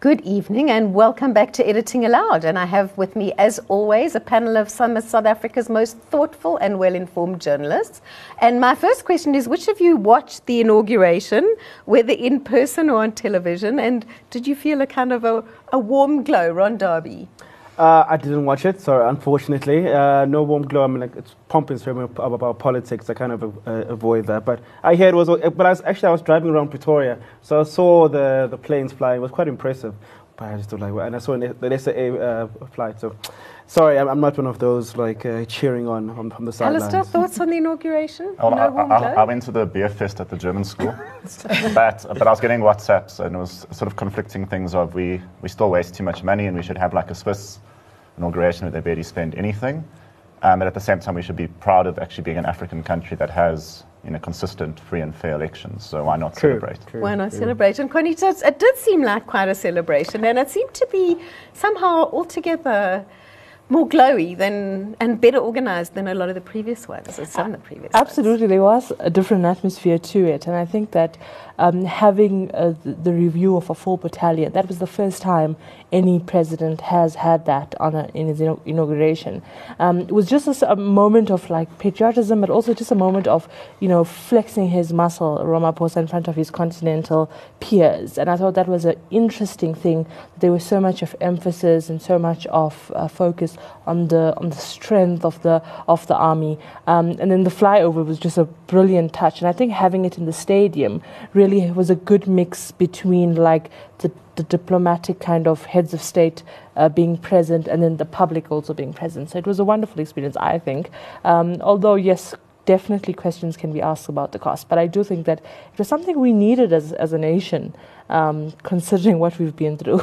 Good evening and welcome back to Editing Aloud. And I have with me, as always, a panel of some of South Africa's most thoughtful and well informed journalists. And my first question is which of you watched the inauguration, whether in person or on television? And did you feel a kind of a, a warm glow, Ron Derby? Uh, I didn't watch it, so unfortunately, uh, no warm glow. I mean, like it's pumping so about, about politics. I kind of uh, avoid that. But I heard was, but I was, actually I was driving around Pretoria, so I saw the the planes flying. It was quite impressive. But I just don't like, and I saw the SA uh, flight. So sorry, I'm, I'm, not one of those like uh, cheering on, on from the sidelines. Alistair, thoughts on the inauguration? Well, no I, I, I, went to the beer fest at the German school, but but I was getting WhatsApps and it was sort of conflicting things of we we still waste too much money and we should have like a Swiss inauguration where they barely spend anything. Um, but at the same time, we should be proud of actually being an African country that has you know, consistent, free and fair elections. So why not true, celebrate? True, why not celebrate? And Juanita, it did seem like quite a celebration, and it seemed to be somehow altogether more glowy than and better organized than a lot of the previous ones, or some of the previous Absolutely, ones. there was a different atmosphere to it, and I think that um, having uh, the, the, review of a full battalion, that was the first time any president has had that on a, in his inauguration. Um, it was just a, a, moment of like patriotism, but also just a moment of you know flexing his muscle, Ramaphosa, in front of his continental peers, and I thought that was an interesting thing. There was so much of emphasis and so much of uh, focus on the on the strength of the of the army, um, and then the flyover was just a brilliant touch. And I think having it in the stadium really was a good mix between like the, the diplomatic kind of heads of state uh, being present and then the public also being present. So it was a wonderful experience, I think. Um, although yes, definitely questions can be asked about the cost. But I do think that it was something we needed as, as a nation, um, considering what we've been through.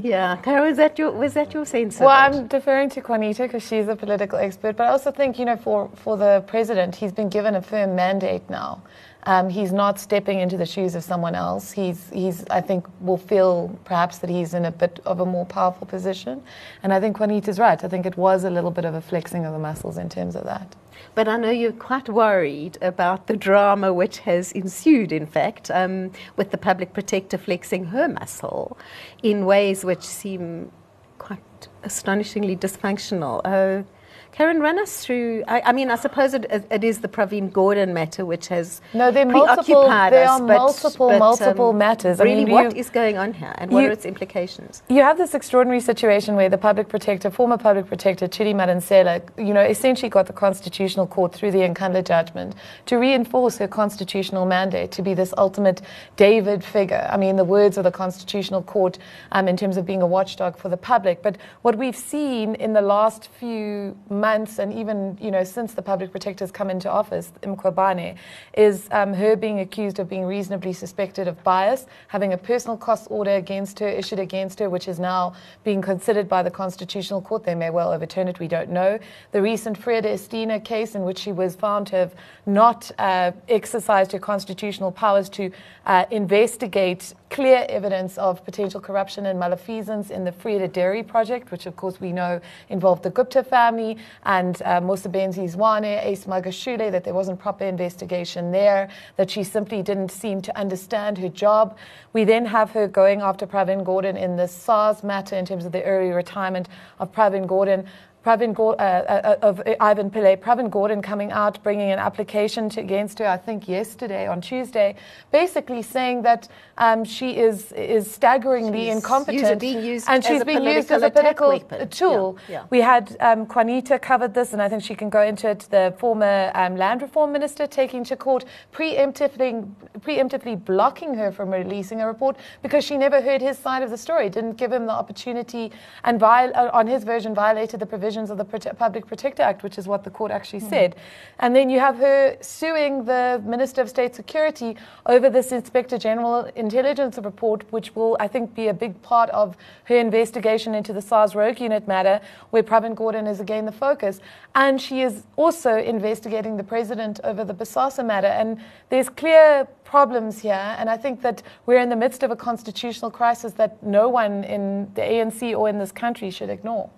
yeah, Carol, was that your was that your sense? Well, I'm deferring to Juanita because she's a political expert, but I also think you know for for the president, he's been given a firm mandate now. Um, he's not stepping into the shoes of someone else. He's, he's, I think, will feel perhaps that he's in a bit of a more powerful position. And I think Juanita's right. I think it was a little bit of a flexing of the muscles in terms of that. But I know you're quite worried about the drama which has ensued, in fact, um, with the public protector flexing her muscle in ways which seem quite astonishingly dysfunctional. Uh, Karen, run us through. I, I mean, I suppose it, it is the Pravin Gordhan matter which has no, there are multiple. There are multiple, but, multiple um, matters. Really, I mean, what you, is going on here, and what you, are its implications? You have this extraordinary situation where the public protector, former public protector Thuli Madonsela, you know, essentially got the constitutional court through the Nkandla judgment to reinforce her constitutional mandate to be this ultimate David figure. I mean, the words of the constitutional court um, in terms of being a watchdog for the public. But what we've seen in the last few months and even you know since the public protector's come into office, Mkhwebane, is um, her being accused of being reasonably suspected of bias, having a personal cost order against her issued against her, which is now being considered by the Constitutional Court. They may well overturn it. We don't know. The recent Vrede Estina case, in which she was found to have not uh, exercised her constitutional powers to uh, investigate clear evidence of potential corruption and malfeasance in the Vrede Dairy project, which of course we know involved the Gupta family and uh, Mosebenzi Zwane, Ace Magashule, that there wasn't proper investigation there, that she simply didn't seem to understand her job. We then have her going after Pravin Gordhan in the SARS matter in terms of the early retirement of Pravin Gordhan. Pravin uh, uh, of Ivan Pillay, Pravin Gordhan coming out, bringing an application to, against her, I think yesterday on Tuesday, basically saying that um, she is is staggeringly she's incompetent, used and she's being used as a political tool. Yeah, yeah. We had um, Juanita covered this, and I think she can go into it. The former um, land reform minister taking to court, preemptively preemptively blocking her from releasing a report because she never heard his side of the story, didn't give him the opportunity, and viol- uh, on his version violated the provision provisions of the Prote- Public Protector Act, which is what the court actually mm. said. And then you have her suing the Minister of State Security over this Inspector General Intelligence report, which will, I think, be a big part of her investigation into the SARS rogue unit matter, where Pravin Gordhan is again the focus. And she is also investigating the president over the Bosasa matter. And there's clear problems here. And I think that we're in the midst of a constitutional crisis that no one in the ANC or in this country should ignore.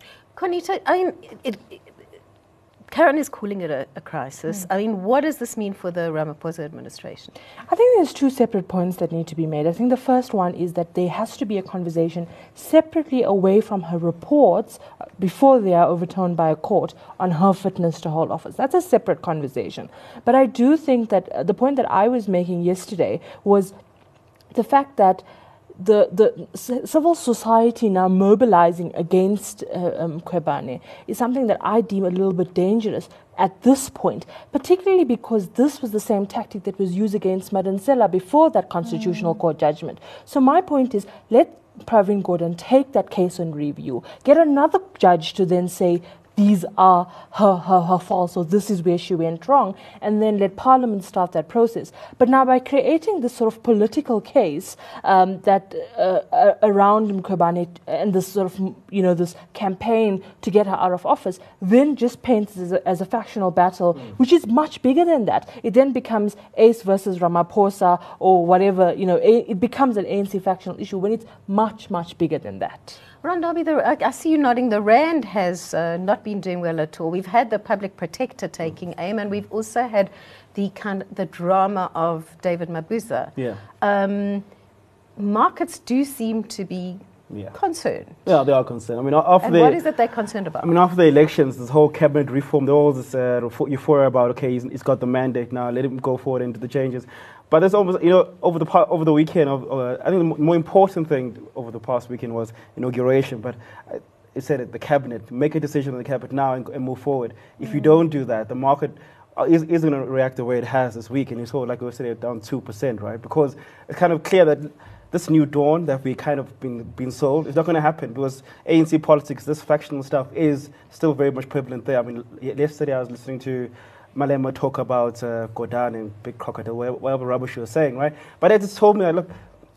Juanita, I mean, it, it, Karen is calling it a, a crisis. I mean, what does this mean for the Ramaphosa administration? I think there's two separate points that need to be made. I think the first one is that there has to be a conversation separately away from her reports uh, before they are overturned by a court on her fitness to hold office. That's a separate conversation. But I do think that uh, the point that I was making yesterday was the fact that the, the civil society now mobilizing against uh, um, Kwebane is something that I deem a little bit dangerous at this point, particularly because this was the same tactic that was used against Madonsela before that constitutional court judgment. So my point is, let Pravin Gordhan take that case on review, get another judge to then say, these are her, her, her faults, or this is where she went wrong, and then let Parliament start that process. But now, by creating this sort of political case um, that uh, uh, around Mkhwebane and this sort of you know this campaign to get her out of office, then just paints as a, as a factional battle, which is much bigger than that. It then becomes Ace versus Ramaphosa or whatever you know. A, it becomes an ANC factional issue when it's much much bigger than that. Ron Derby, the, I I see you nodding. The RAND has uh, not been doing well at all. We've had the public protector taking aim, and we've also had the kind the drama of David Mabuza. Yeah. Um, markets do seem to be Yeah. concerned. Yeah, they are concerned. I mean, after And the, what is it they're concerned about? I mean, after the elections, this whole cabinet reform, there was this uh, eupho- euphoria about okay, he's, he's got the mandate now, let him go forward into the changes. But there's almost, you know, over the pa- over the weekend, of, uh, I think the more important thing over the past weekend was inauguration. But uh, it said it, the cabinet make a decision on the cabinet now and, and move forward. If you don't do that, the market uh, is, is going to react the way it has this week, and you saw, like we said, down two percent, right? Because it's kind of clear that this new dawn that we kind of been been sold is not going to happen because ANC politics, this factional stuff, is still very much prevalent there. I mean, yesterday I was listening to Malema talk about uh, Gordhan and Big Crocodile, whatever, rubbish she was saying, right? But it just told me, look,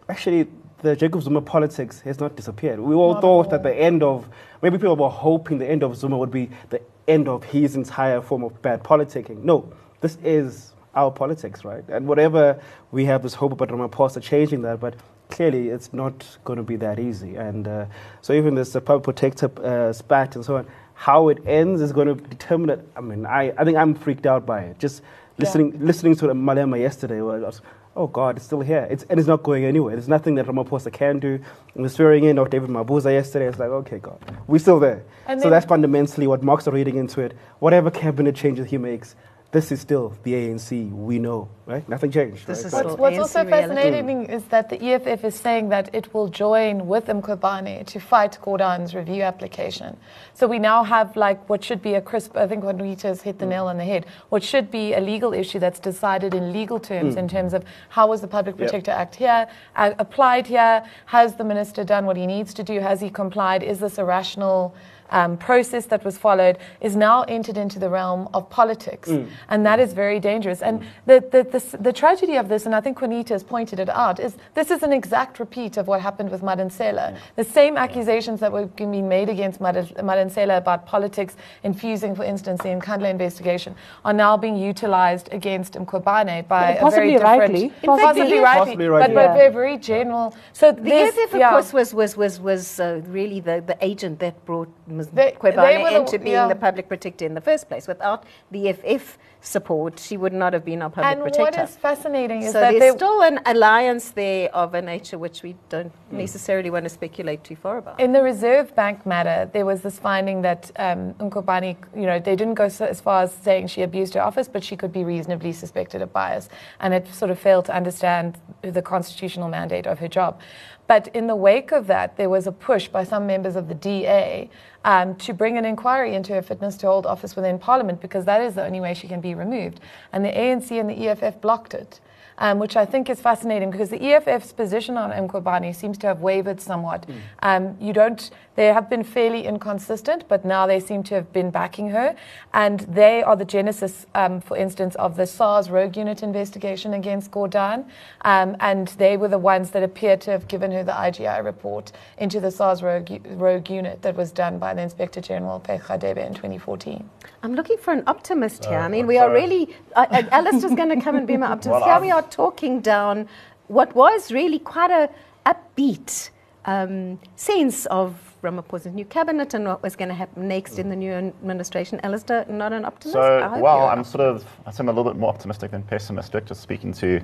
actually, the Jacob Zuma politics has not disappeared. We all Not at thought that the end of, maybe people were hoping the end of Zuma would be the end of his entire form of bad politicking. No, this is our politics, right? And whatever we have this hope about Ramaphosa changing that, but clearly it's not going to be that easy. And uh, so even this uh, public protector uh, spat and so on, how it ends is going to determine it. I mean, I, I think I'm freaked out by it. Just listening listening to Malema yesterday, where I was, oh God, it's still here. It's, and it's not going anywhere. There's nothing that Ramaphosa can do. And the swearing in of David Mabuza yesterday, it's like, okay, God, we're still there. And so that's fundamentally what Marx are reading into it. Whatever cabinet changes he makes, this is still the ANC we know, right? Nothing changed. This right? is But- still- What's, what's ANC also reality. fascinating is that the EFF is saying that it will join with Mkhwebane to fight Gordhan's review application. So we now have like what should be a crisp, I think Juanita has hit the nail on the head, what should be a legal issue that's decided in legal terms in terms of how was the Public Yep. Protector Act here, uh, applied here, has the minister done what he needs to do, has he complied, is this a rational um, process that was followed is now entered into the realm of politics. And that is very dangerous. And the, the, the, the tragedy of this, and I think Juanita has pointed it out, is this is an exact repeat of what happened with Madonsela. The same accusations that were being made against Mad- Madonsela about politics infusing, for instance, the Nkandla investigation, are now being utilized against Mkhwebane by Yeah, a very possibly different... rightly. Possibly- possibly rightly, Possibly rightly. but by Yeah. very, very general... So The this, EFF, of yeah. course, was, was, was, was uh, really the, the agent that brought Ms. They- Kwebane they were into being yeah. the public protector in the first place. Without the EFF support, she would not have been our public and protector. what is fascinating is so that there's still an alliance there of a nature which we don't necessarily want to speculate too far about. In the Reserve Bank matter, there was this finding that um, Mkhwebane, you know, they didn't go so as far as saying she abused her office, but she could be reasonably suspected of bias, and it sort of failed to understand the constitutional mandate of her job. But in the wake of that, there was a push by some members of the DA um, to bring an inquiry into her fitness to hold office within Parliament because that is the only way she can be removed. And the ANC and the EFF blocked it um, which I think is fascinating because the EFF's position on Mkhwebane seems to have wavered somewhat. Um, you don't, they have been fairly inconsistent, but now they seem to have been backing her. And they are the genesis, um, for instance, of the SARS rogue unit investigation against Gordhan. Um, and they were the ones that appear to have given her the IGI report into the SARS rogue, rogue unit that was done by the Inspector General Faith Radebe in 2014. I'm looking for an optimist here. I Uh, mean, I'm we are really. Uh, uh, Alistair's going to come and be my optimist. Well, here we are talking down what was really quite a upbeat um, sense of Ramaphosa's new cabinet and what was going to happen next in the new administration. Alistair, not an optimist? So, well, I'm sort of, I am a little bit more optimistic than pessimistic, just speaking to,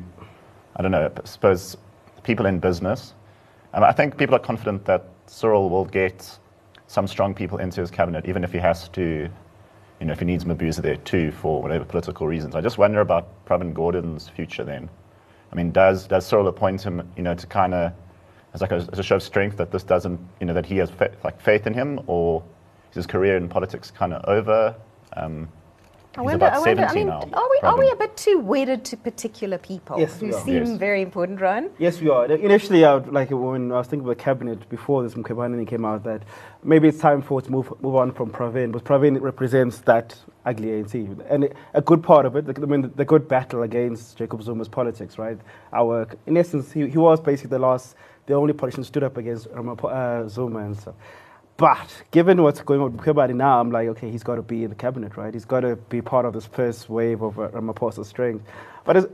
I don't know, I suppose people in business. Um, I think people are confident that Cyril will get some strong people into his cabinet, even if he has to, you know, if he needs Mabuza there too for whatever political reasons. I just wonder about Pravin Gordhan's future then. I mean, does, does Cyril appoint him, you know, to kind of, as like a, as a show of strength that this doesn't, you know, that he has fa- like faith in him, or is his career in politics kind of over? Um, I wonder, I wonder, 70 I mean, now. are we, are we a bit too wedded to particular people Yes, who seem Yes. very important, Ryan? Yes, we are. Initially, I would, like when I was thinking about the cabinet before this Mkhwebane came out, that maybe it's time for us to move move on from Pravin, because Pravin represents that ugly ANC, and a good part of it. I mean, the, good battle against Jacob Zuma's politics, right? Our, in essence, he, he was basically the last, the only politician who stood up against uh, Zuma and stuff. But given what's going on with Mkhwebane now, I'm like, okay, he's got to be in the cabinet, right? He's got to be part of this first wave of uh, Ramaphosa's strength. But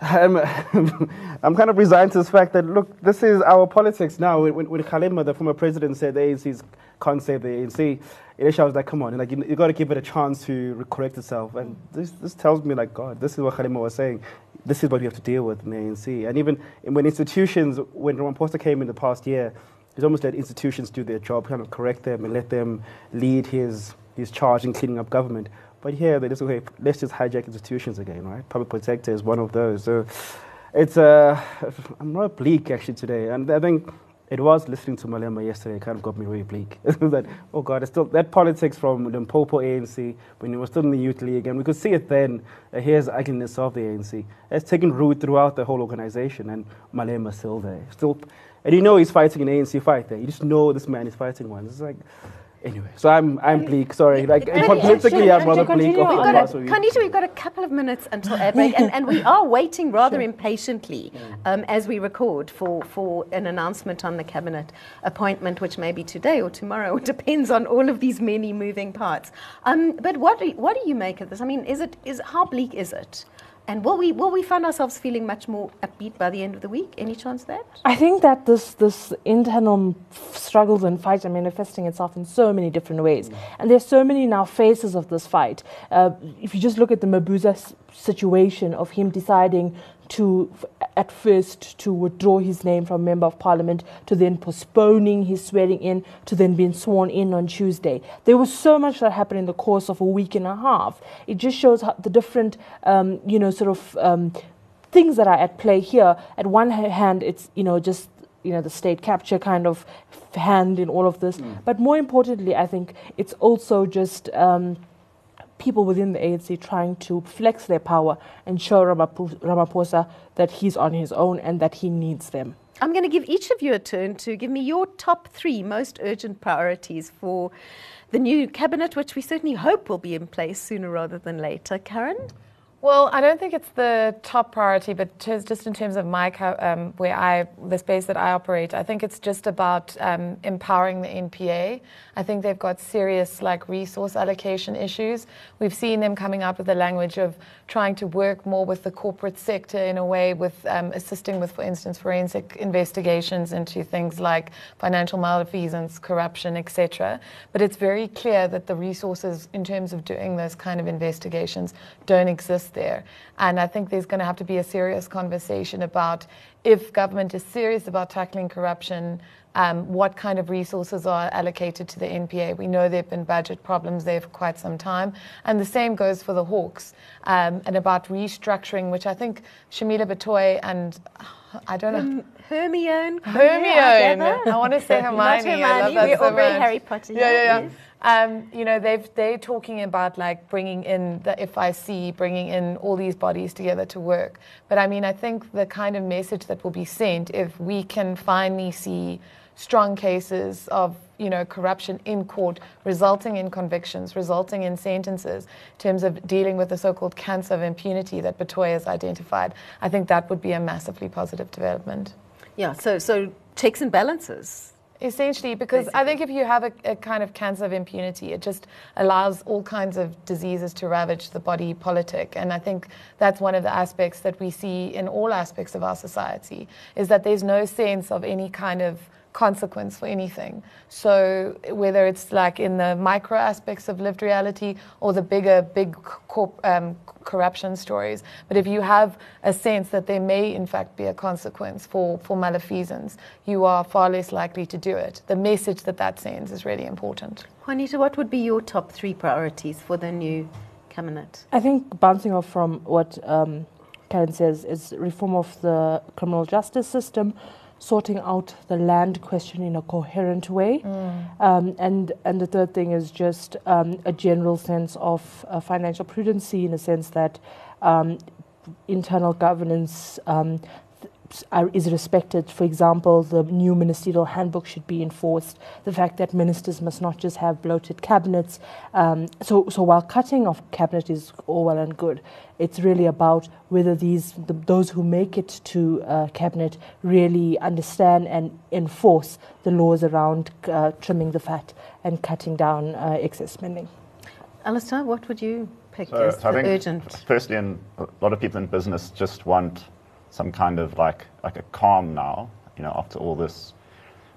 I'm, I'm kind of resigned to this fact that, look, this is our politics now. When, when Kgalema, the former president, said the ANC can't save the ANC, initially I was like, come on, like, you, you got to give it a chance to correct itself. And this, this tells me, like, God, this is what Kgalema was saying. This is what we have to deal with in the ANC. And even when institutions, when Ramaphosa came in the past year, he's almost let institutions do their job, kind of correct them and let them lead his, his charge in cleaning up government. But here, they just okay, let's just hijack institutions again, right? Public protector is one of those. So it's uh, I'm not bleak actually today, and I think it was listening to Malema yesterday it kind of got me really bleak. that oh God, it's still that politics from the Mpopo ANC when it was still in the youth league, and we could see it then. Uh, here's the ugliness of the ANC. It's taken root throughout the whole organization, and Malema's still there, still, and you know he's fighting an ANC fight there. You just know this man is fighting one. It's like. Anyway, so I'm I'm bleak. Sorry, like politically, I'm rather bleak. of got a. We've got a couple of minutes until ad break, and, and we are waiting rather impatiently um, as we record for, for an announcement on the cabinet appointment, which may be today or tomorrow. It depends on all of these many moving parts. Um, but what do, what do you make of this? I mean, is it is how bleak is it? And will we will we find ourselves feeling much more upbeat by the end of the week? Any chance that? I think that this this internal struggles and fights are manifesting itself in so many different ways, and there's so many now phases of this fight. Uh, if you just look at the Mabuza situation of him deciding to, at first, to withdraw his name from member of parliament, to then postponing his swearing in, to then being sworn in on Tuesday. There was so much that happened in the course of a week and a half. It just shows how the different, um, you know, sort of. Um, things that are at play here. At one hand, it's you know just you know the state capture kind of hand in all of this, but more importantly, I think it's also just. Um, People within the ANC trying to flex their power and show Ramapho- Ramaphosa that he's on his own and that he needs them. I'm going to give each of you a turn to give me your top three most urgent priorities for the new cabinet, which we certainly hope will be in place sooner rather than later. Karen? Well, I don't think it's the top priority, but just in terms of my um, where I the space that I operate, I think it's just about um, empowering the NPA. I think they've got serious like resource allocation issues. We've seen them coming up with the language of trying to work more with the corporate sector in a way, with um, assisting with, for instance, forensic investigations into things like financial malfeasance, corruption, etc. But it's very clear that the resources in terms of doing those kind of investigations don't exist there. And I think there's going to have to be a serious conversation about if government is serious about tackling corruption, um, what kind of resources are allocated to the NPA. We know there have been budget problems there for quite some time. And the same goes for the Hawks um, and about restructuring, which I think Shamila Batohi and I don't know. Hermione. Hermione. I want to say Hermione. I love Hermione. that We're so all very much. Harry Potter. Yeah, yeah, yeah. Um, you know, they've they're talking about like bringing in the FIC, bringing in all these bodies together to work. But I mean, I think the kind of message that will be sent if we can finally see strong cases of you know corruption in court, resulting in convictions, resulting in sentences, in terms of dealing with the so-called cancer of impunity that Batohi has identified. I think that would be a massively positive development. Yeah, so, so checks and balances. Essentially, because I think if you have a, a kind of cancer of impunity, it just allows all kinds of diseases to ravage the body politic. And I think that's one of the aspects that we see in all aspects of our society, is that there's no sense of any kind of consequence for anything. So whether it's like in the micro aspects of lived reality or the bigger, big corp, um, corruption stories, but if you have a sense that there may in fact be a consequence for, for malfeasance, you are far less likely to do it. The message that that sends is really important. Juanita, what would be your top three priorities for the new cabinet? I think bouncing off from what um, Karen says is reform of the criminal justice system, sorting out the land question in a coherent way. Mm. Um, and, and the third thing is just um, a general sense of uh, financial prudency in a sense that um, internal governance um, are, is respected. For example, the new ministerial handbook should be enforced. The fact that ministers must not just have bloated cabinets. Um, so, so while cutting off cabinet is all well and good, it's really about whether these the, those who make it to uh, cabinet really understand and enforce the laws around uh, trimming the fat and cutting down uh, excess spending. Alistair, what would you pick so, as so the urgent? Firstly, and a lot of people in business just want some kind of like like a calm now, you know, after all this,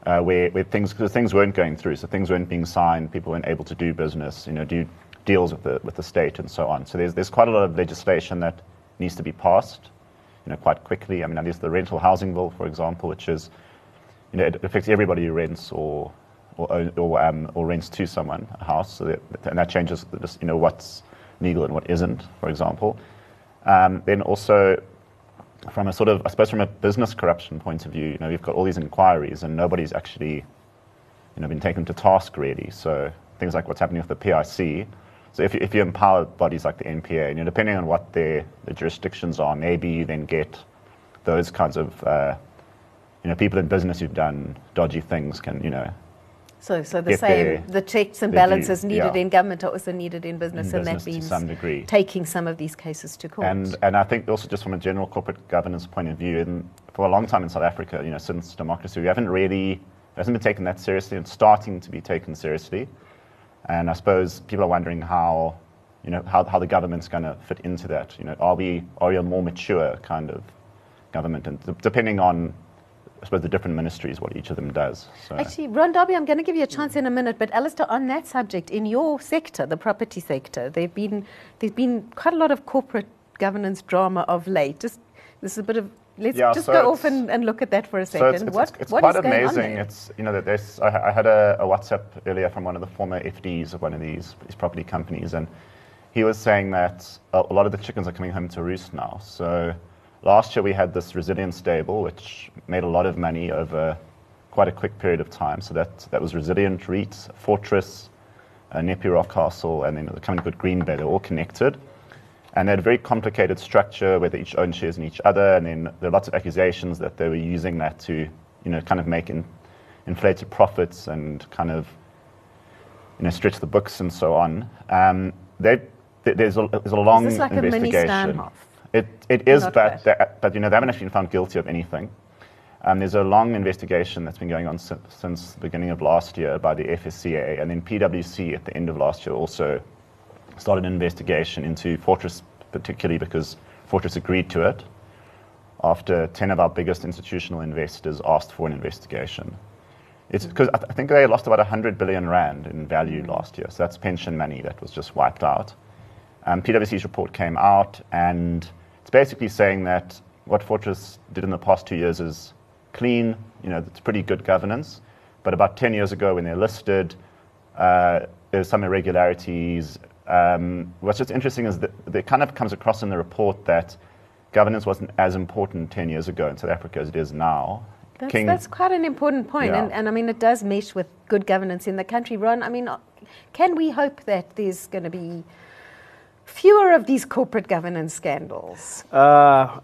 uh, where where things because things weren't going through, so things weren't being signed, people weren't able to do business, you know, do deals with the with the state and so on. So there's there's quite a lot of legislation that needs to be passed, you know, quite quickly. I mean, there's the rental housing bill, for example, which is, you know, it affects everybody who rents or or or, um, or rents to someone a house, so that, and that changes just you know what's legal and what isn't, for example. Um, then also from a sort of, I suppose, from a business corruption point of view, you know, we've got all these inquiries and nobody's actually, you know, been taken to task really. So things like what's happening with the PIC. So if you, if you empower bodies like the NPA, and you know, depending on what their, the jurisdictions are, maybe you then get those kinds of, uh, you know, people in business who've done dodgy things can, you know, so, so the same, their, the checks and balances needed yeah. in government are also needed in business, in and business that means some degree. taking some of these cases to court. And, and I think also just from a general corporate governance point of view, in, for a long time in South Africa, you know, since democracy, we haven't really, hasn't been taken that seriously and starting to be taken seriously. And I suppose people are wondering how, you know, how, how the government's going to fit into that. You know, are we, are we a more mature kind of government? And depending on I suppose the different ministries, what each of them does. So. Actually, Ron Derby, I'm going to give you a chance in a minute, but Alistair, on that subject, in your sector, the property sector, there've been there's been quite a lot of corporate governance drama of late. Just this is a bit of let's yeah, just so go off and, and, look at that for a second. So it's, what, it's, it's what quite amazing. It's you know that there's I, I had a, a, WhatsApp earlier from one of the former FDs of one of these these property companies, and he was saying that a, a lot of the chickens are coming home to roost now. So Last year we had this resilience stable, which made a lot of money over quite a quick period of time. So that, that was Resilient REIT, Fortress, uh, NEPI Rockcastle, and then the company called Greenbay. They're all connected. And they had a very complicated structure where they each owned shares in each other. And then there are lots of accusations that they were using that to, you know, kind of make in, inflated profits and kind of, you know, stretch the books and so on. Um, they, there's, a, there's a long is this like investigation. A mini it, it is, but, but you know, they haven't actually been found guilty of anything. Um, there's a long investigation that's been going on since, since the beginning of last year by the FSCA, and then PwC at the end of last year also started an investigation into Fortress, particularly because Fortress agreed to it after 10 of our biggest institutional investors asked for an investigation. It's because I, th- I think they lost about 100 billion rand in value last year, so that's pension money that was just wiped out. Um, PwC's report came out, and basically saying that what Fortress did in the past two years is clean, you know, it's pretty good governance. But about 10 years ago, when they listed, uh, there's some irregularities. Um, what's just interesting is that it kind of comes across in the report that governance wasn't as important 10 years ago in South Africa as it is now. That's, King, that's quite an important point. Yeah. And, and I mean, it does mesh with good governance in the country. Ron, I mean, can we hope that there's going to be fewer of these corporate governance scandals? Uh,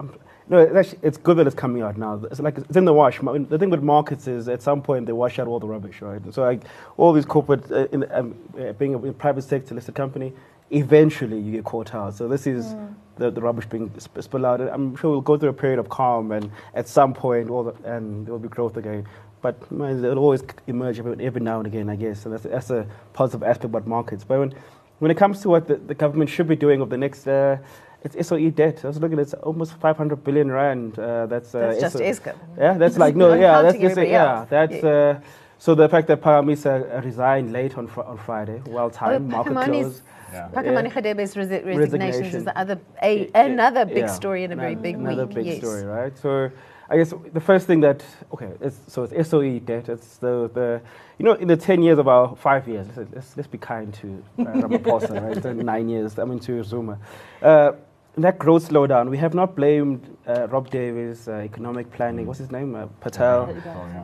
no, it's, actually, it's good that it's coming out now. It's like it's in the wash. The thing with markets is at some point they wash out all the rubbish, right? So like all these corporate, uh, in, um, uh, being a private sector listed company, eventually you get caught out. So this is mm. the, the rubbish being sp- spilled out. I'm sure we'll go through a period of calm, and at some point, all the, and there will be growth again. But it'll always emerge every, every now and again, I guess. And that's, that's a positive aspect about markets. But when when it comes to what the, the government should be doing over the next uh, it's SOE debt. I was looking, at it's almost 500 billion rand. Uh, that's uh, That's just SOE. Eskom. Yeah, that's like no, yeah, that's counting just everybody yeah, that's. Yeah. Uh, so the fact that Paramisa resigned late on fr- on Friday, well timed, Well, market Phakamani's- close. Yeah. Phakamani Hadebe's resi- resignations Resignation. is the other, a, Yeah, another big yeah, story and a very big another week. big yes. story, right? So I guess the first thing that okay, it's, so it's SOE debt. It's the the you know in the ten years of our five years. Let's let's, let's be kind to uh, Ramaphosa, right? The nine years. I mean to Zuma. Uh, that growth slowdown, we have not blamed uh, Rob Davies, uh, economic planning, what's his name, uh, Patel,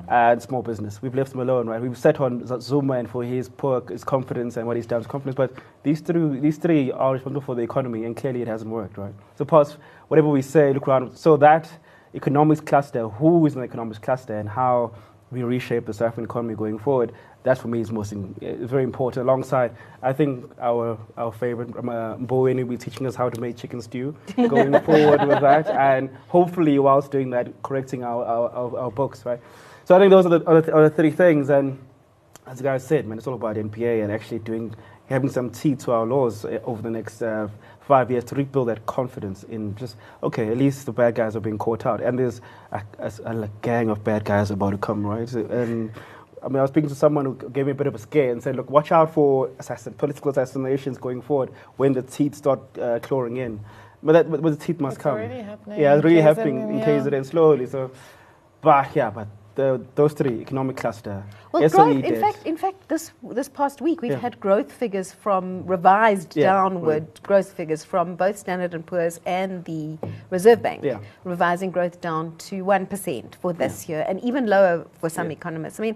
and small business. We've left them alone, right? We've set on Zuma and for his poor his confidence and what he's done with confidence. But these three, these three are responsible for the economy, and clearly it hasn't worked, right? So, past whatever we say, look around. So that economics cluster, who is in the economics cluster, and how we reshape the South African economy going forward. That for me is most in, uh, very important. Alongside, I think our our favorite um, uh, Mboweni will be teaching us how to make chicken stew going forward with that, and hopefully whilst doing that, correcting our our, our, our books, right? So I think those are the, are the, are the three things. And as the guy said, man, it's all about NPA and actually doing having some teeth to our laws uh, over the next uh, five years to rebuild that confidence in just okay, at least the bad guys are being caught out, and there's a, a, a gang of bad guys about to come, right? And I mean, I was speaking to someone who gave me a bit of a scare and said, look, watch out for assassin, political assassinations going forward when the teeth start uh, clawing in. But, that, but the teeth must It's come. Yeah, it's really happening in yeah. KZN slowly. So, but yeah, but the, those three economic cluster. Well, SOE growth, in fact, in fact, this this past week we've Yeah. had growth figures from revised Yeah, downward growth figures from both Standard and Poor's and the Reserve Bank, Yeah. revising growth down to one percent for this year, and even lower for some economists. I mean.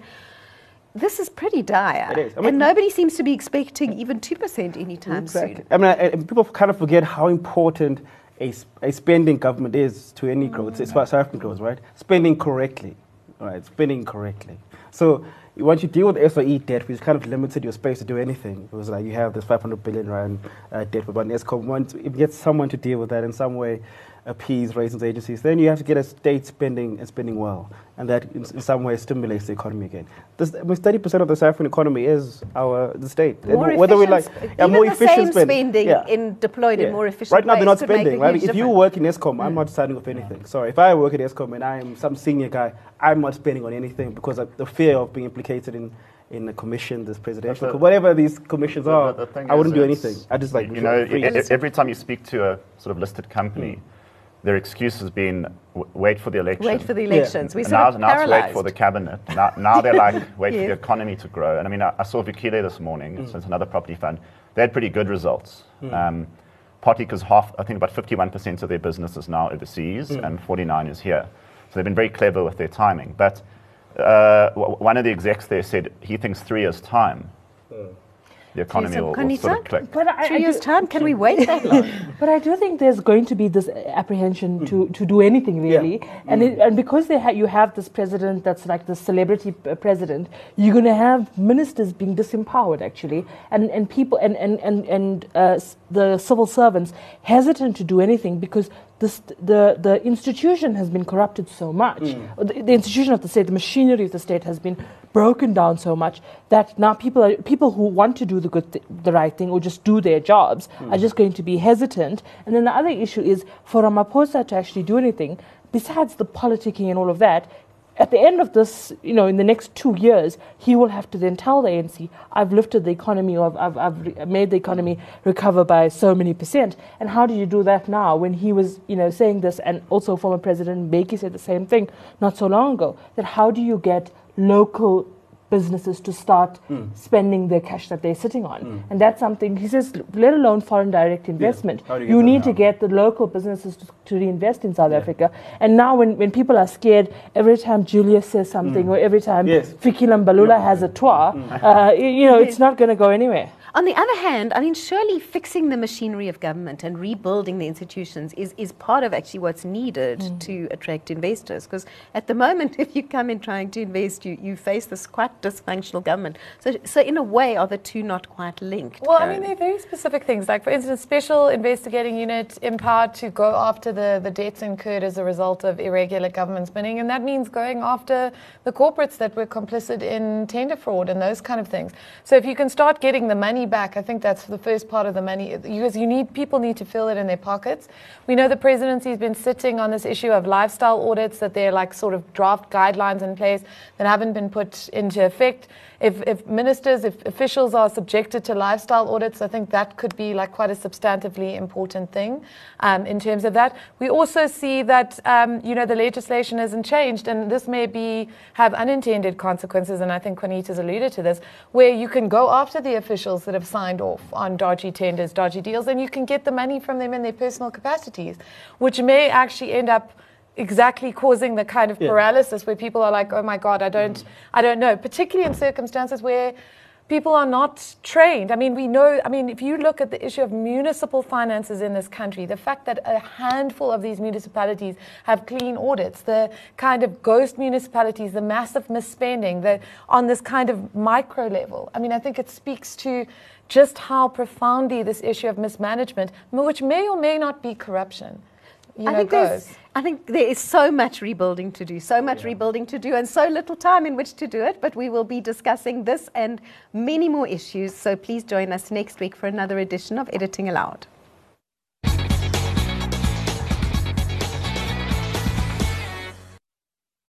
This is pretty dire, It is. I mean- and nobody seems to be expecting even two percent anytime Exactly. soon. I mean, I, people kind of forget how important a, a spending government is to any growth, mm. it's South African growth, right? Spending correctly, right? spinning correctly. So once you deal with SOE debt, which kind of limited your space to do anything, it was like you have this 500 billion rand uh, debt with one Eskom. Once if you get someone to deal with that in some way, appease ratings agencies, then you have to get a state spending and spending well, and that in, in some way stimulates the economy again. This, I mean, 30% of the South African economy is our the state. And More whether we like, efficient sp- yeah, more the efficient same spending Yeah. in deployed Yeah. in more efficient Right now, they're not ways could make a spending. Right? huge If you work in Eskom, I'm mm. not signing off anything. Sorry, if I work at Eskom and I'm some senior guy, I'm not spending on anything because of the fear of being implicated in in a commission, this presidential, the- whatever these commissions The- are. the- the thing I wouldn't do anything. I just like you know free. e- every time you speak to a sort of listed company, their excuse has been w- wait for the election. Wait for the elections. We And sort now, of now it's wait for the cabinet. Now, now they're like, wait for the economy to grow. And I mean, I, I saw Vukile this morning, so it's another property fund. They had pretty good results. Um, partly because half, I think about 51% of their business is now overseas and 49 is here. So they've been very clever with their timing. But uh, w- one of the execs there said he thinks three years' time, the economy so will, will sort of click. But I, Three I years' do- time, can we wait that long? But I do think there's going to be this apprehension to, to do anything really, and it, and because they ha- you have this president that's like the celebrity president, you're going to have ministers being disempowered actually, and and people and and and and uh, the civil servants hesitant to do anything because. The, the the institution has been corrupted so much. The, the institution of the state, the machinery of the state, has been broken down so much that now people are people who want to do the good, th- the right thing, or just do their jobs, hmm. are just going to be hesitant. And then the other issue is for Ramaphosa to actually do anything, besides the politicking and all of that. At the end of this, you know, in the next two years, he will have to then tell the ANC, "I've lifted the economy, or I've, I've, made the economy recover by so many percent." And how do you do that now when he was, you know, saying this? And also, former President Mbeki said the same thing not so long ago. That how do you get local businesses to start Hmm. spending the cash that they're sitting on. And that's something, he says, let alone foreign direct investment. Do you you need to get the local businesses to, to reinvest in South Yeah. Africa. And now, when, when people are scared, every time Julius says something or every time Hmm. Yes. Fikile Mbalula has a tour, uh, you know, it's not going to go anywhere. On the other hand, I mean, surely fixing the machinery of government and rebuilding the institutions is, is part of actually what's needed Mm. to attract investors. Because at the moment, if you come in trying to invest, you, you face this quite dysfunctional government. So, so in a way, are the two not quite linked? Well, I mean, they're very specific things. Like, for instance, special investigating unit empowered to go after the, the debts incurred as a result of irregular government spending, and that means going after the corporates that were complicit in tender fraud and those kind of things. So, if you can start getting the money back. I think that's the first part of the money because you need people need to feel it in their pockets. We know the presidency's been sitting on this issue of lifestyle audits that they're like sort of draft guidelines in place that haven't been put into effect if, if ministers, if officials are subjected to lifestyle audits, I think that could be like quite a substantively important thing um, in terms of that. We also see that um, you know the legislation hasn't changed, and this may be have unintended consequences. And I think has alluded to this, where you can go after the officials that have signed off on dodgy tenders, dodgy deals, and you can get the money from them in their personal capacities, which may actually end up exactly causing the kind of yeah. paralysis where people are like, oh my God, I don't, I don't know, particularly in circumstances where people are not trained. I mean, we know, I mean, if you look at the issue of municipal finances in this country, the fact that a handful of these municipalities have clean audits, the kind of ghost municipalities, the massive misspending, the, on this kind of micro level, I mean, I think it speaks to just how profoundly this issue of mismanagement, which may or may not be corruption, you know, goes. I think there is so much rebuilding to do, so much yeah. rebuilding to do, and so little time in which to do it. But we will be discussing this and many more issues. So please join us next week for another edition of Editing Aloud.